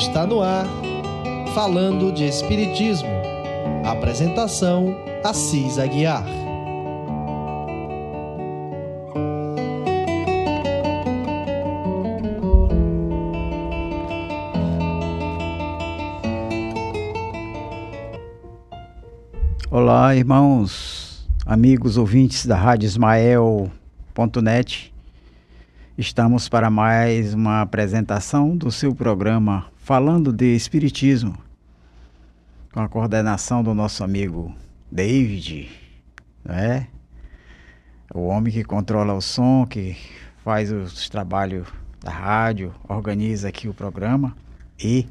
Está no ar, falando de Espiritismo. Apresentação: Assis Aguiar. Olá, irmãos, amigos ouvintes da Rádio Ismael.net. Estamos para mais uma apresentação do seu programa Falando de Espiritismo, com a coordenação do nosso amigo David, né? O homem que controla o som, que faz os trabalhos da rádio, organiza aqui o programa. E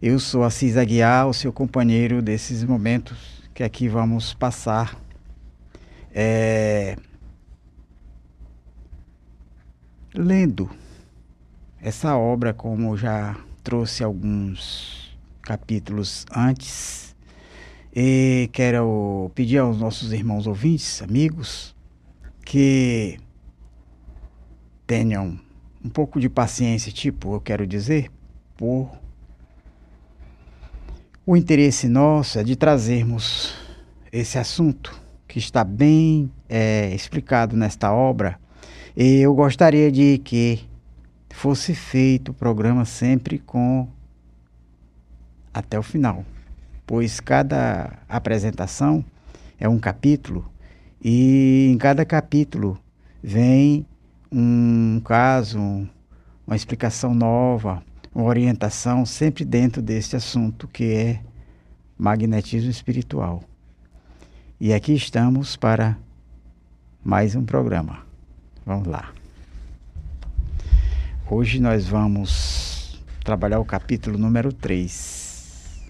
eu sou Assis Aguiar, o seu companheiro desses momentos que aqui vamos passar. É, lendo essa obra, como já trouxe alguns capítulos antes, e quero pedir aos nossos irmãos ouvintes, amigos, que tenham um pouco de paciência, tipo, eu quero dizer, por o interesse nosso é de trazermos esse assunto que está bem é, explicado nesta obra. E eu gostaria de que fosse feito o programa sempre com até o final, pois cada apresentação é um capítulo e em cada capítulo vem um caso, uma explicação nova, uma orientação sempre dentro deste assunto que é magnetismo espiritual. E aqui estamos para mais um programa. Vamos lá. Hoje nós vamos trabalhar o capítulo número 3,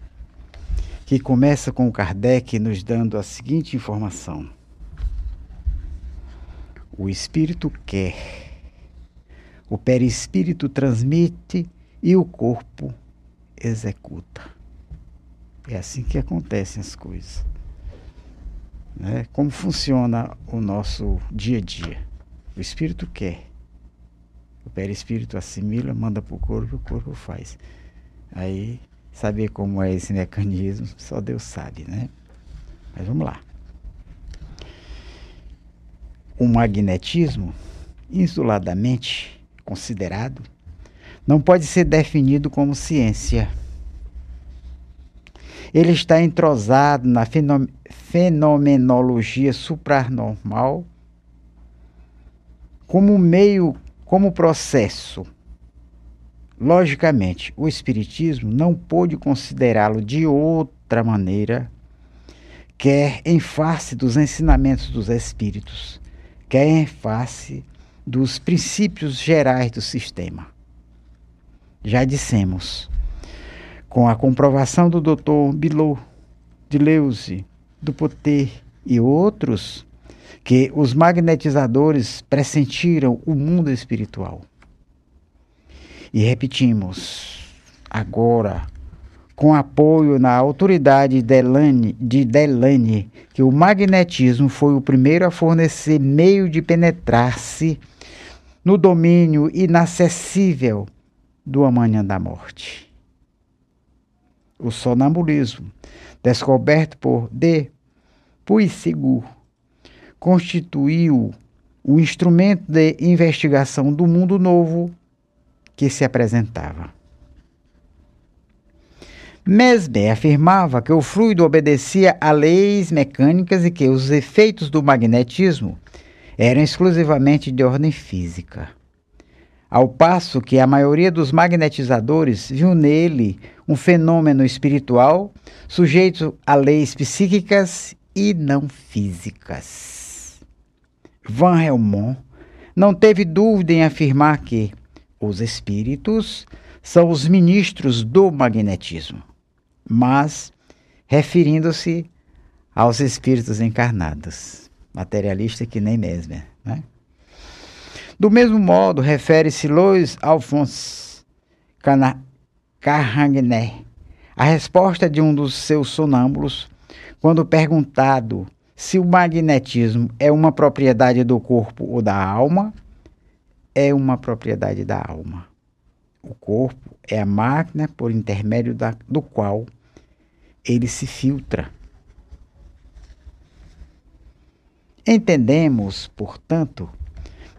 que começa com o Kardec nos dando a seguinte informação: O espírito quer, o perispírito transmite e o corpo executa. É assim que acontecem as coisas. Né? Como funciona o nosso dia a dia? O espírito quer, o perispírito assimila, manda para o corpo, o corpo faz. Aí, saber como é esse mecanismo, só Deus sabe, né? Mas vamos lá. O magnetismo, isoladamente considerado, não pode ser definido como ciência. Ele está entrosado na fenomenologia supranormal como meio, como processo. Logicamente, o Espiritismo não pôde considerá-lo de outra maneira, quer em face dos ensinamentos dos Espíritos, quer em face dos princípios gerais do sistema. Já dissemos, com a comprovação do Dr. Bilot, de Leuze, do Poter e outros, que os magnetizadores pressentiram o mundo espiritual. E repetimos, agora, com apoio na autoridade Delane, de Delane, que o magnetismo foi o primeiro a fornecer meio de penetrar-se no domínio inacessível do amanhã da morte. O sonambulismo, descoberto por D. Puysigur, constituiu o instrumento de investigação do mundo novo que se apresentava. Mesmer afirmava que o fluido obedecia a leis mecânicas e que os efeitos do magnetismo eram exclusivamente de ordem física. Ao passo que a maioria dos magnetizadores viu nele um fenômeno espiritual sujeito a leis psíquicas e não físicas. Van Helmont não teve dúvida em afirmar que os espíritos são os ministros do magnetismo, mas referindo-se aos espíritos encarnados, materialista que nem Mesmer, né? Do mesmo modo, refere-se Louis Alphonse Carragné a resposta de um dos seus sonâmbulos quando perguntado se o magnetismo é uma propriedade do corpo ou da alma, é uma propriedade da alma. O corpo é a máquina por intermédio da, do qual ele se filtra. Entendemos, portanto,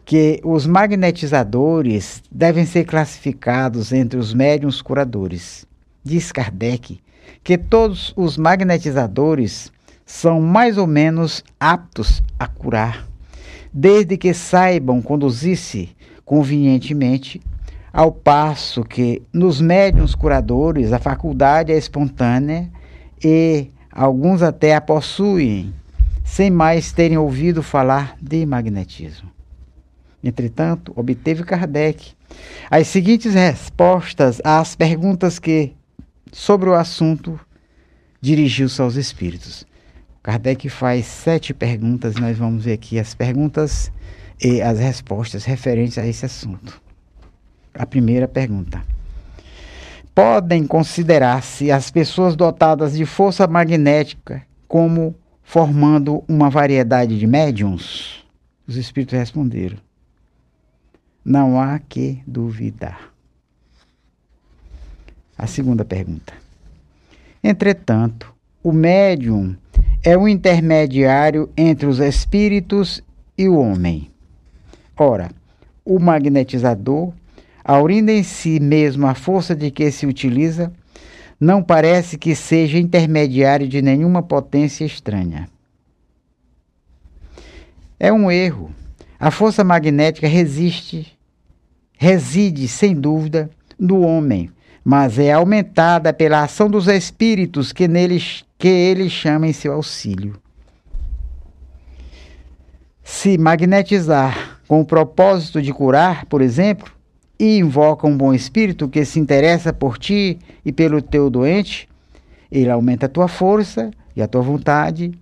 que os magnetizadores devem ser classificados entre os médiums curadores. Diz Kardec que todos os magnetizadores são mais ou menos aptos a curar, desde que saibam conduzir-se convenientemente, ao passo que nos médiums curadores a faculdade é espontânea e alguns até a possuem, sem mais terem ouvido falar de magnetismo. Entretanto, obteve Kardec as seguintes respostas às perguntas que, sobre o assunto, dirigiu-se aos espíritos. Kardec faz sete perguntas, nós vamos ver aqui as perguntas e as respostas referentes a esse assunto. A primeira pergunta: Podem considerar-se as pessoas dotadas de força magnética como formando uma variedade de médiums? Os espíritos responderam: Não há que duvidar. A segunda pergunta: Entretanto, o médium é o intermediário entre os espíritos e o homem. Ora, o magnetizador, aurindo em si mesmo a força de que se utiliza, não parece que seja intermediário de nenhuma potência estranha. É um erro. A força magnética resiste, reside, sem dúvida, no homem, mas é aumentada pela ação dos espíritos que, neles, que ele chama em seu auxílio. Se magnetizar com o propósito de curar, por exemplo, e invoca um bom espírito que se interessa por ti e pelo teu doente, ele aumenta a tua força e a tua vontade,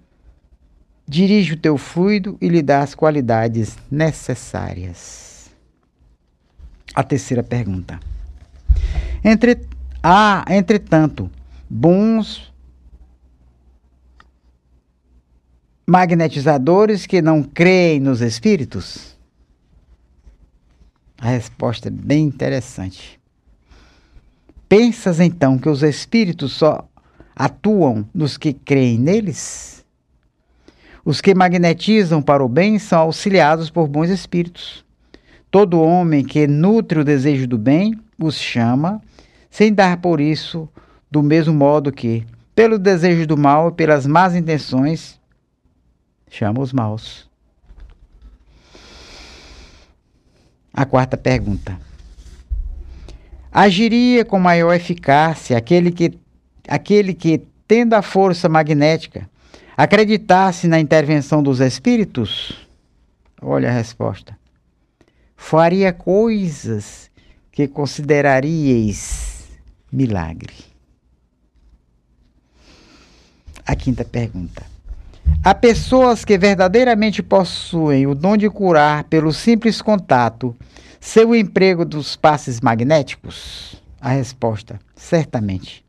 dirige o teu fluido e lhe dá as qualidades necessárias. A terceira pergunta. Entre, há, entretanto, bons magnetizadores que não creem nos espíritos? A resposta é bem interessante. Pensas então que os espíritos só atuam nos que creem neles? Os que magnetizam para o bem são auxiliados por bons espíritos. Todo homem que nutre o desejo do bem os chama, sem dar por isso, do mesmo modo que, pelo desejo do mal e pelas más intenções, chama os maus. A quarta pergunta. Agiria com maior eficácia aquele que, aquele que, tendo a força magnética, acreditasse na intervenção dos espíritos? Olha a resposta. Faria coisas que consideraríeis milagre. A quinta pergunta. Há pessoas que verdadeiramente possuem o dom de curar pelo simples contato seu emprego dos passes magnéticos? A resposta: certamente.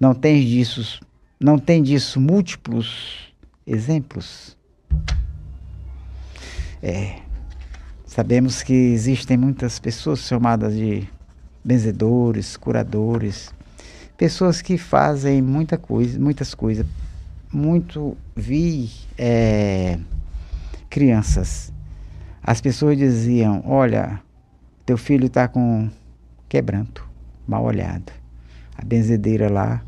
Não tem disso, não tem disso múltiplos exemplos? É. Sabemos que existem muitas pessoas chamadas de benzedores, curadores, pessoas que fazem muita coisa, muitas coisas. Muito vi é, crianças as pessoas diziam: Olha, teu filho está com quebranto, mal olhado. A benzedeira lá.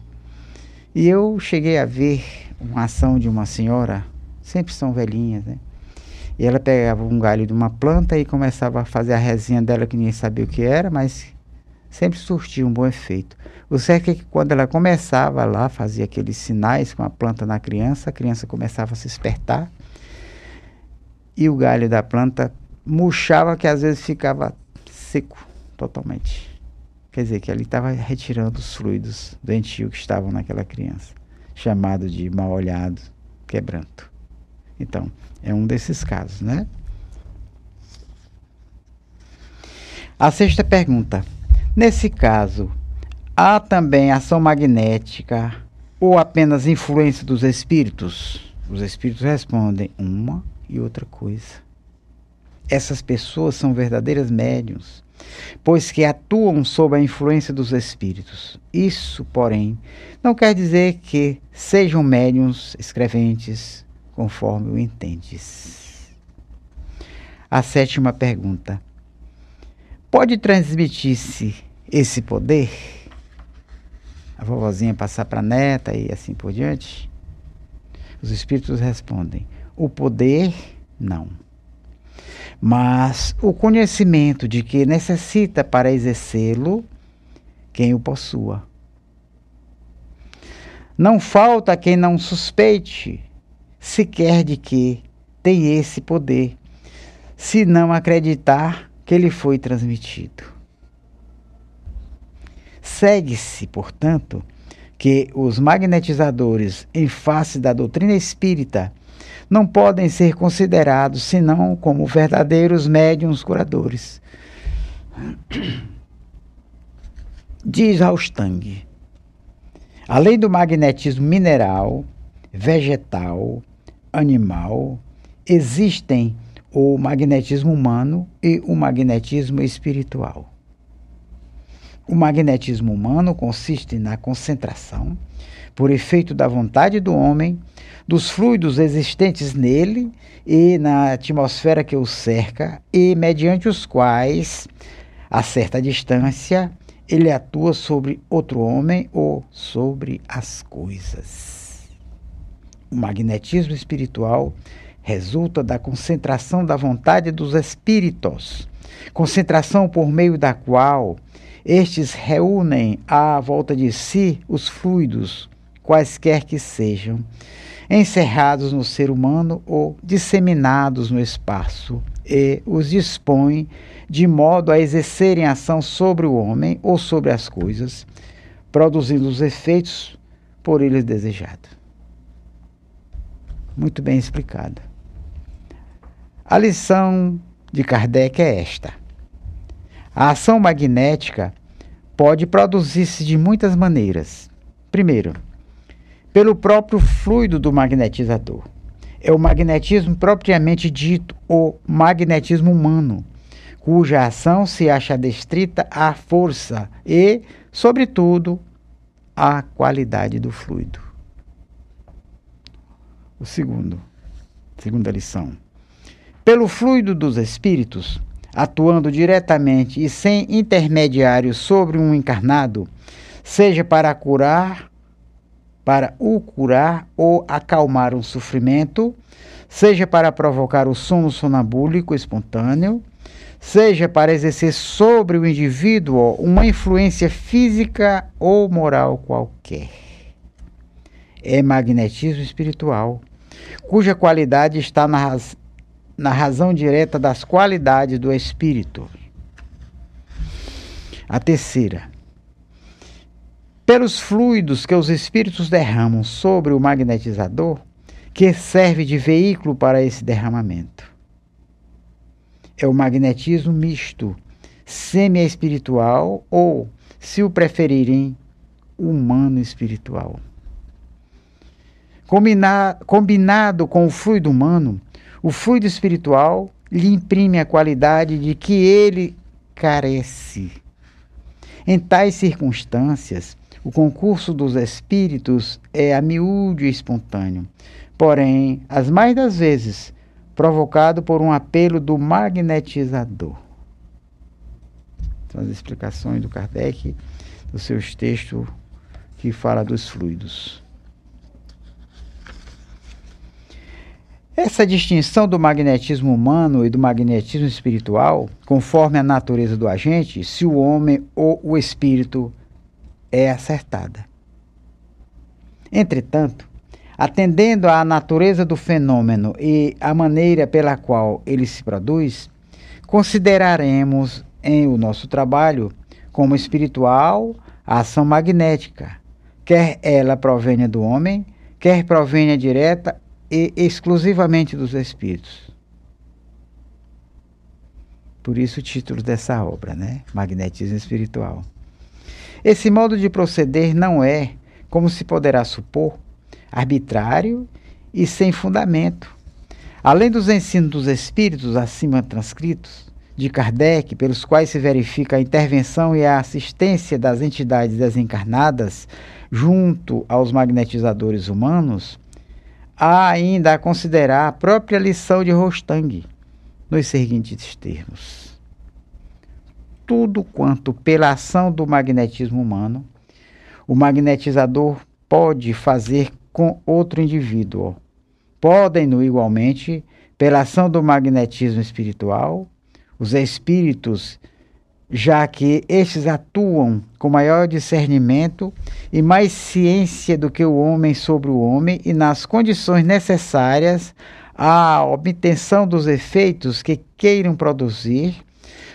E eu cheguei a ver uma ação de uma senhora, sempre são velhinhas, né? E ela pegava um galho de uma planta e começava a fazer a resinha dela que ninguém sabia o que era, mas sempre surtia um bom efeito. O certo é que quando ela começava lá, fazia aqueles sinais com a planta na criança, a criança começava a se espertar e o galho da planta murchava que às vezes ficava seco totalmente. Quer dizer, que ali estava retirando os fluidos doentios que estavam naquela criança, chamado de mal olhado, quebranto. Então, é um desses casos, né? A sexta pergunta. Nesse caso, há também ação magnética ou apenas influência dos espíritos? Os espíritos respondem uma e outra coisa. Essas pessoas são verdadeiras médiums. pois que atuam sob a influência dos espíritos. Isso, porém, não quer dizer que sejam médiums escreventes, conforme o entendes. A sétima pergunta: Pode transmitir-se esse poder? A vovozinha passar para a neta e assim por diante? Os espíritos respondem: o poder, não. Mas o conhecimento de que necessita para exercê-lo, quem o possua. Não falta quem não suspeite sequer de que tem esse poder, se não acreditar que ele foi transmitido. Segue-se, portanto, que os magnetizadores, em face da doutrina espírita, não podem ser considerados senão como verdadeiros médiums curadores. Diz Austang, além do magnetismo mineral, vegetal, animal, existem o magnetismo humano e o magnetismo espiritual. O magnetismo humano consiste na concentração, por efeito da vontade do homem, dos fluidos existentes nele e na atmosfera que o cerca, e mediante os quais, a certa distância, ele atua sobre outro homem ou sobre as coisas. O magnetismo espiritual resulta da concentração da vontade dos espíritos, concentração por meio da qual estes reúnem à volta de si os fluidos, quaisquer que sejam, encerrados no ser humano ou disseminados no espaço, e os dispõem de modo a exercerem ação sobre o homem ou sobre as coisas, produzindo os efeitos por eles desejados. Muito bem explicado. A lição de Kardec é esta. A ação magnética pode produzir-se de muitas maneiras. Primeiro, pelo próprio fluido do magnetizador. É o magnetismo propriamente dito, o magnetismo humano, cuja ação se acha destrita à força e, sobretudo, à qualidade do fluido. O segundo, segunda lição. Pelo fluido dos espíritos, atuando diretamente e sem intermediário sobre um encarnado, seja para curar, para o curar ou acalmar um sofrimento, seja para provocar o sono sonambúlico espontâneo, seja para exercer sobre o indivíduo uma influência física ou moral qualquer. É magnetismo espiritual, cuja qualidade está na, na razão direta das qualidades do espírito. A terceira, pelos fluidos que os espíritos derramam sobre o magnetizador, que serve de veículo para esse derramamento. É o magnetismo misto, semi-espiritual ou, se o preferirem, humano espiritual. combinado com o fluido humano, o fluido espiritual lhe imprime a qualidade de que ele carece. Em tais circunstâncias, o concurso dos espíritos é a miúde espontâneo, porém, as mais das vezes, provocado por um apelo do magnetizador. São as explicações do Kardec, dos seus textos que fala dos fluidos. Essa distinção do magnetismo humano e do magnetismo espiritual, conforme a natureza do agente, se o homem ou o espírito é acertada. Entretanto, atendendo à natureza do fenômeno e à maneira pela qual ele se produz, consideraremos em o nosso trabalho como espiritual a ação magnética, quer ela provenha do homem, quer provenha direta e exclusivamente dos espíritos. Por isso o título dessa obra, né? Magnetismo espiritual. Esse modo de proceder não é, como se poderá supor, arbitrário e sem fundamento. Além dos ensinos dos espíritos acima transcritos, de Kardec, pelos quais se verifica a intervenção e a assistência das entidades desencarnadas junto aos magnetizadores humanos, há ainda a considerar a própria lição de Rostang nos seguintes termos: Tudo quanto pela ação do magnetismo humano, o magnetizador pode fazer com outro indivíduo, podem-no igualmente pela ação do magnetismo espiritual os espíritos, já que estes atuam com maior discernimento e mais ciência do que o homem sobre o homem e nas condições necessárias à obtenção dos efeitos que queiram produzir,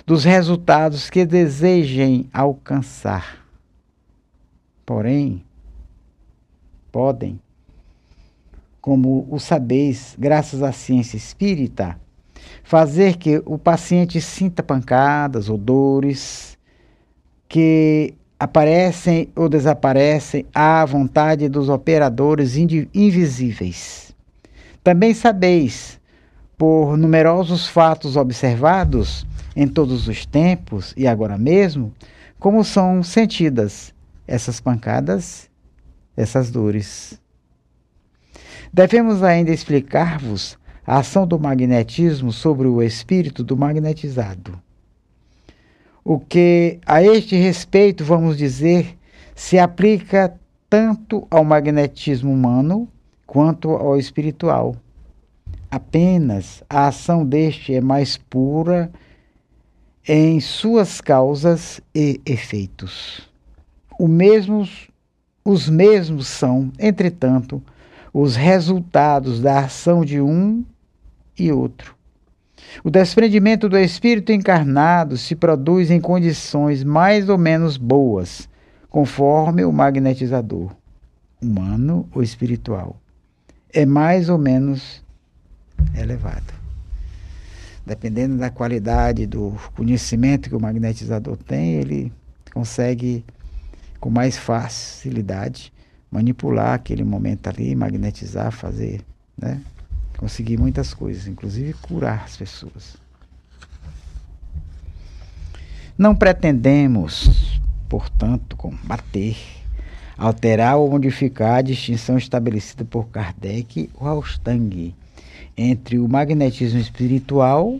dos resultados que desejem alcançar. Porém, podem, como o sabeis, graças à ciência espírita, fazer que o paciente sinta pancadas ou dores que aparecem ou desaparecem à vontade dos operadores invisíveis. Também sabeis, por numerosos fatos observados em todos os tempos e agora mesmo, como são sentidas essas pancadas, essas dores. Devemos ainda explicar-vos a ação do magnetismo sobre o espírito do magnetizado. O que a este respeito vamos dizer se aplica tanto ao magnetismo humano quanto ao espiritual. Apenas a ação deste é mais pura em suas causas e efeitos. Mesmos, os mesmos são, entretanto, os resultados da ação de um e outro. O desprendimento do espírito encarnado se produz em condições mais ou menos boas, conforme o magnetizador, humano ou espiritual. É mais ou menos elevado. Dependendo da qualidade do conhecimento que o magnetizador tem, ele consegue com mais facilidade manipular aquele momento ali, magnetizar, fazer, né? Consegui muitas coisas, inclusive curar as pessoas. Não pretendemos, portanto, combater, alterar ou modificar a distinção estabelecida por Kardec ou Austang entre o magnetismo espiritual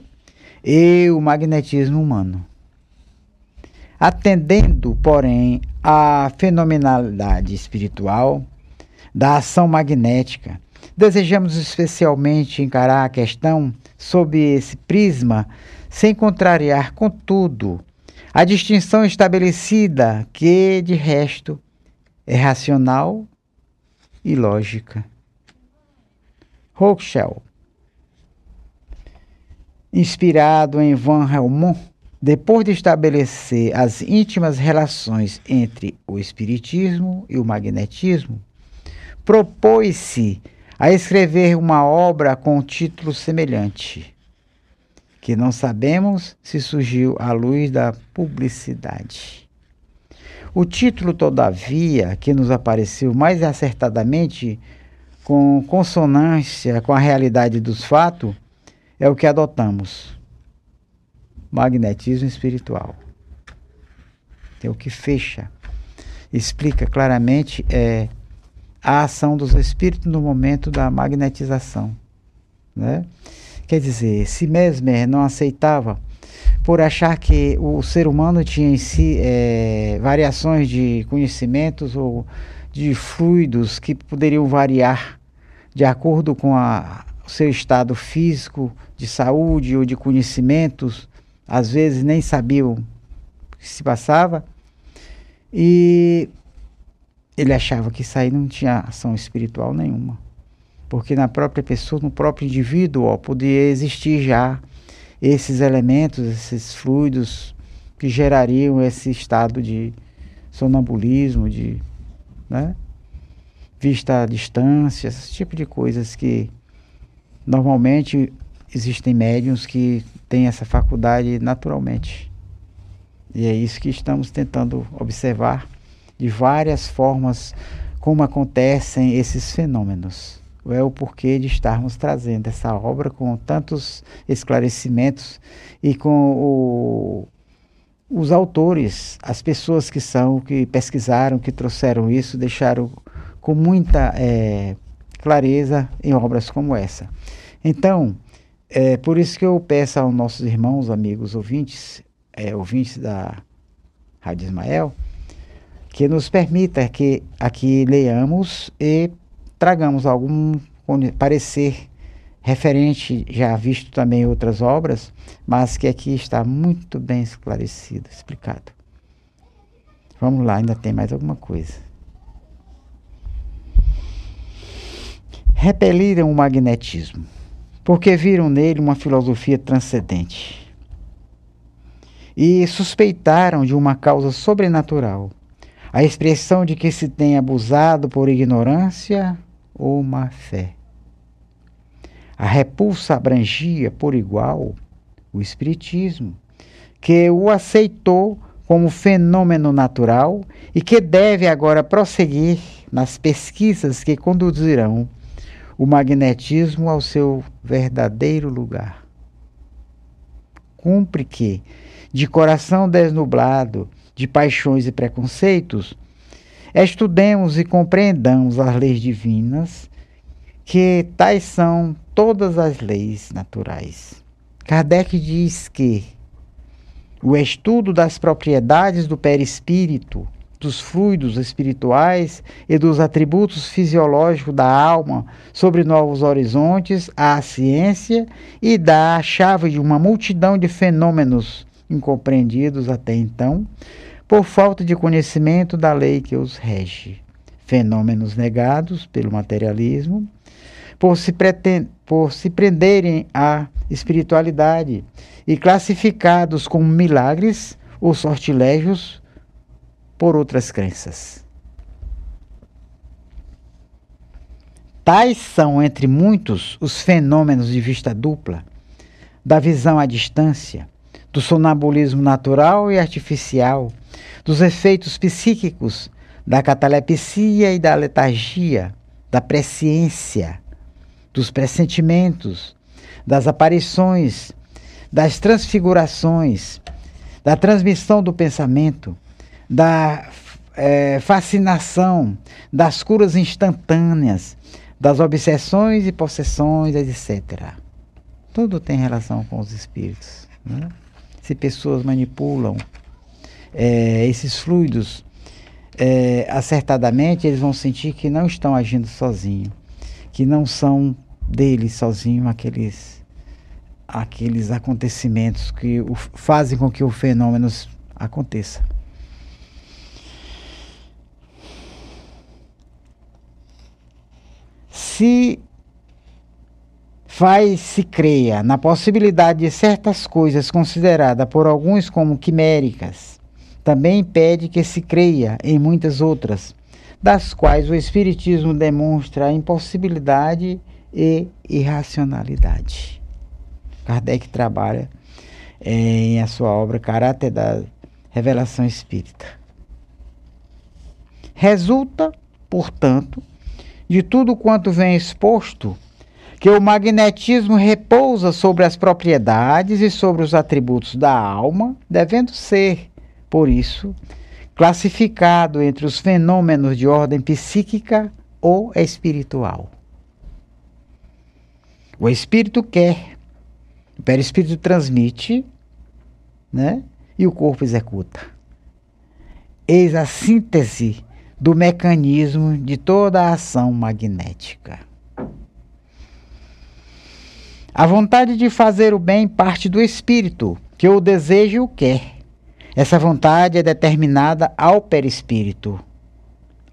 e o magnetismo humano. Atendendo, porém, à fenomenalidade espiritual da ação magnética Desejamos especialmente encarar a questão sob esse prisma, sem contrariar, contudo, a distinção estabelecida, que, de resto, é racional e lógica. Rothschild, inspirado em Van Helmont, depois de estabelecer as íntimas relações entre o espiritismo e o magnetismo, propôs-se a escrever uma obra com título semelhante, que não sabemos se surgiu à luz da publicidade. O título, todavia, que nos apareceu mais acertadamente com consonância com a realidade dos fatos, é o que adotamos: magnetismo espiritual. É o que fecha, explica claramente é a ação dos espíritos no momento da magnetização. Né? Quer dizer, se Mesmer não aceitava por achar que o ser humano tinha em si é, variações de conhecimentos ou de fluidos que poderiam variar de acordo com a, o seu estado físico, de saúde ou de conhecimentos, às vezes nem sabiam o que se passava. E ele achava que isso aí não tinha ação espiritual nenhuma. Porque na própria pessoa, no próprio indivíduo, ó, podia existir já esses elementos, esses fluidos que gerariam esse estado de sonambulismo, de né, vista à distância, esse tipo de coisas que normalmente existem médiums que têm essa faculdade naturalmente. E é isso que estamos tentando observar de várias formas como acontecem esses fenômenos. é o porquê de estarmos trazendo essa obra com tantos esclarecimentos e com o, os autores, as pessoas que são, que pesquisaram, que trouxeram isso, deixaram com muita é, clareza em obras como essa. Então, é por isso que eu peço aos nossos irmãos, amigos, ouvintes, é, ouvintes da Rádio Ismael, que nos permita que aqui leiamos e tragamos algum parecer referente, já visto também em outras obras, mas que aqui está muito bem esclarecido, explicado. Vamos lá, ainda tem mais alguma coisa. Repeliram o magnetismo, porque viram nele uma filosofia transcendente. E suspeitaram de uma causa sobrenatural, a expressão de que se tem abusado por ignorância ou má fé. A repulsa abrangia por igual o Espiritismo, que o aceitou como fenômeno natural e que deve agora prosseguir nas pesquisas que conduzirão o magnetismo ao seu verdadeiro lugar. Cumpre que, de coração desnublado de paixões e preconceitos, estudemos e compreendamos as leis divinas, que tais são todas as leis naturais. Kardec diz que o estudo das propriedades do perispírito, dos fluidos espirituais e dos atributos fisiológicos da alma sobre novos horizontes à ciência e dá a chave de uma multidão de fenômenos incompreendidos até então, por falta de conhecimento da lei que os rege. Fenômenos negados pelo materialismo, por se, pretend, por se prenderem à espiritualidade e classificados como milagres ou sortilégios por outras crenças. Tais são, entre muitos, os fenômenos de vista dupla, da visão à distância, do sonambulismo natural e artificial, dos efeitos psíquicos, da catalepsia e da letargia, da presciência, dos pressentimentos, das aparições, das transfigurações, da transmissão do pensamento, da é, fascinação, das curas instantâneas, das obsessões e possessões, etc. Tudo tem relação com os espíritos. Né? Se pessoas manipulam é, esses fluidos é, acertadamente, eles vão sentir que não estão agindo sozinhos, que não são dele sozinho aqueles aqueles acontecimentos que o, fazem com que o fenômeno aconteça. Se faz se creia na possibilidade de certas coisas consideradas por alguns como quiméricas, também impede que se creia em muitas outras, das quais o Espiritismo demonstra a impossibilidade e irracionalidade. Kardec trabalha é, em a sua obra Caráter da Revelação Espírita. Resulta, portanto, de tudo quanto vem exposto, que o magnetismo repousa sobre as propriedades e sobre os atributos da alma, devendo ser, por isso, classificado entre os fenômenos de ordem psíquica ou espiritual. O espírito quer, o perispírito transmite, né? E o corpo executa. Eis a síntese do mecanismo de toda a ação magnética. A vontade de fazer o bem parte do espírito, que o deseja e o quer. Essa vontade é determinada ao perispírito,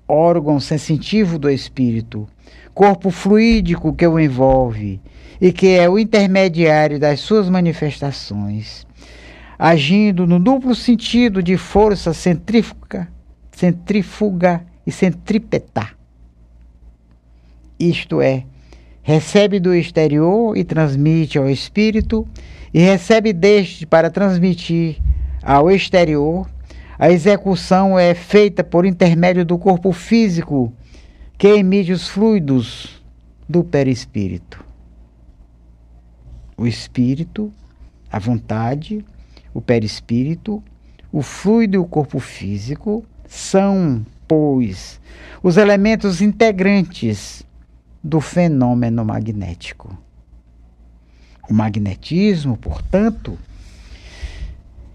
órgão sensitivo do espírito, corpo fluídico que o envolve, e que é o intermediário das suas manifestações, agindo no duplo sentido de força centrífuga, centrífuga e centrípeta. Isto é, recebe do exterior e transmite ao espírito, e recebe deste para transmitir ao exterior. A execução é feita por intermédio do corpo físico, que emite os fluidos do perispírito. O espírito, a vontade, o perispírito, o fluido e o corpo físico são, pois, os elementos integrantes do fenômeno magnético. O magnetismo, portanto,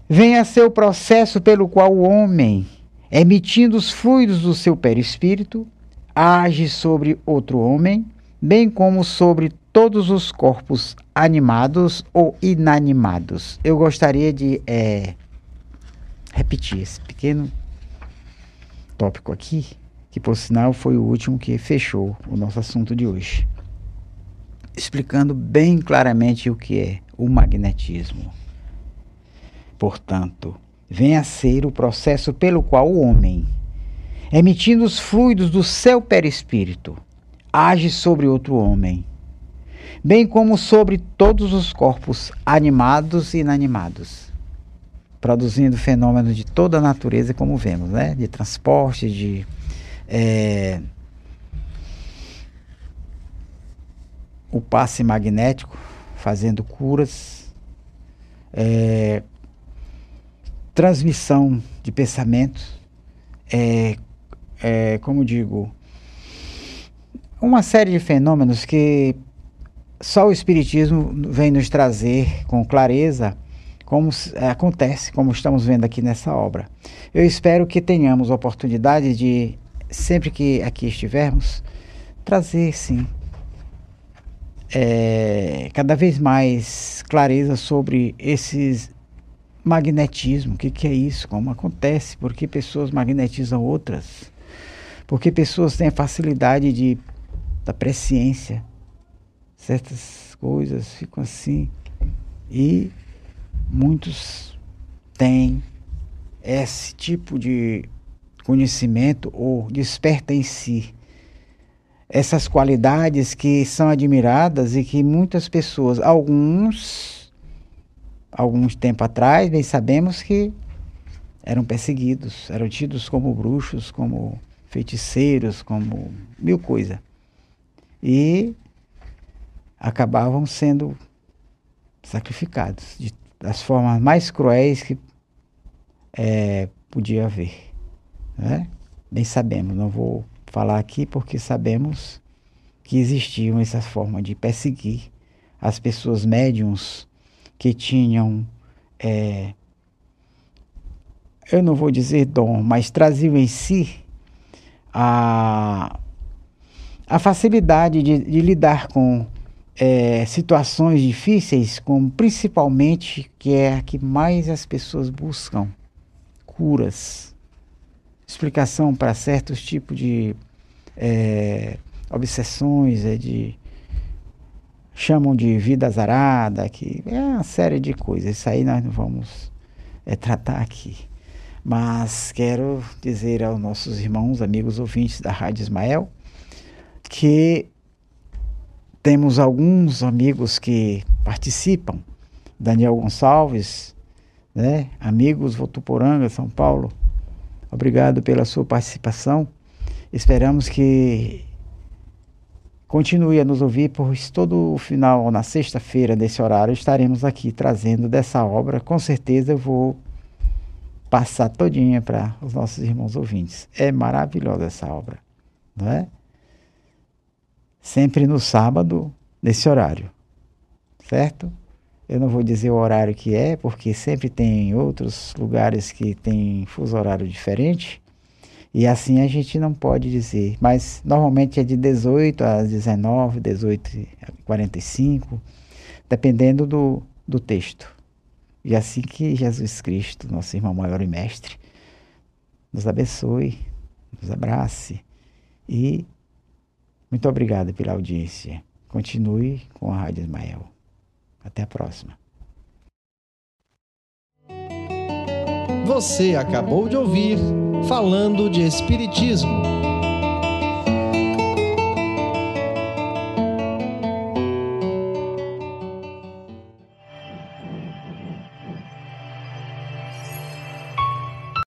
vem a ser o processo pelo qual o homem, emitindo os fluidos do seu perispírito, age sobre outro homem, bem como sobre todos os corpos animados ou inanimados. Eu gostaria de é, repetir esse pequeno tópico aqui, que por sinal foi o último que fechou o nosso assunto de hoje, explicando bem claramente o que é o magnetismo. Portanto, vem a ser o processo pelo qual o homem, emitindo os fluidos do seu perispírito, age sobre outro homem, bem como sobre todos os corpos animados e inanimados, produzindo fenômenos de toda a natureza, como vemos, né? de transporte, de. É, o passe magnético, fazendo curas, é, transmissão de pensamentos, é, é, como digo, uma série de fenômenos que só o Espiritismo vem nos trazer com clareza como acontece, como estamos vendo aqui nessa obra. Eu espero que tenhamos oportunidade de, sempre que aqui estivermos, trazer, sim, é, cada vez mais clareza sobre esses magnetismo, o que, que é isso, como acontece, por que pessoas magnetizam outras, por que pessoas têm a facilidade de, da presciência, certas coisas ficam assim, e muitos têm esse tipo de conhecimento ou desperta em si essas qualidades que são admiradas e que muitas pessoas, alguns alguns tempo atrás, bem sabemos que eram perseguidos, eram tidos como bruxos, como feiticeiros, como mil coisas. E acabavam sendo sacrificados de, das formas mais cruéis que é, podia haver. Né? Bem sabemos, não vou falar aqui porque sabemos que existiam essas formas de perseguir as pessoas médiums que tinham, é, eu não vou dizer dom, mas traziam em si a, a facilidade de, de lidar com é, situações difíceis, como principalmente que é a que mais as pessoas buscam curas, explicação para certos tipos de é, obsessões, é, de chamam de vida azarada, que é uma série de coisas. Isso aí nós não vamos é, tratar aqui. Mas quero dizer aos nossos irmãos, amigos ouvintes da Rádio Ismael, que temos alguns amigos que participam. Daniel Gonçalves, né? amigos Votuporanga, São Paulo, obrigado pela sua participação. Esperamos que Continue a nos ouvir, pois todo o final, na sexta-feira, desse horário, estaremos aqui trazendo dessa obra. Com certeza eu vou passar todinha para os nossos irmãos ouvintes. É maravilhosa essa obra, não é? Sempre no sábado, nesse horário, certo? Eu não vou dizer o horário que é, porque sempre tem outros lugares que tem fuso horário diferente. E assim a gente não pode dizer, mas normalmente é de 18 a 19, 18 a 45, dependendo do, do texto. E assim que Jesus Cristo, nosso irmão maior e mestre, nos abençoe, nos abrace e muito obrigado pela audiência. Continue com a Rádio Ismael. Até a próxima. Você acabou de ouvir Falando de Espiritismo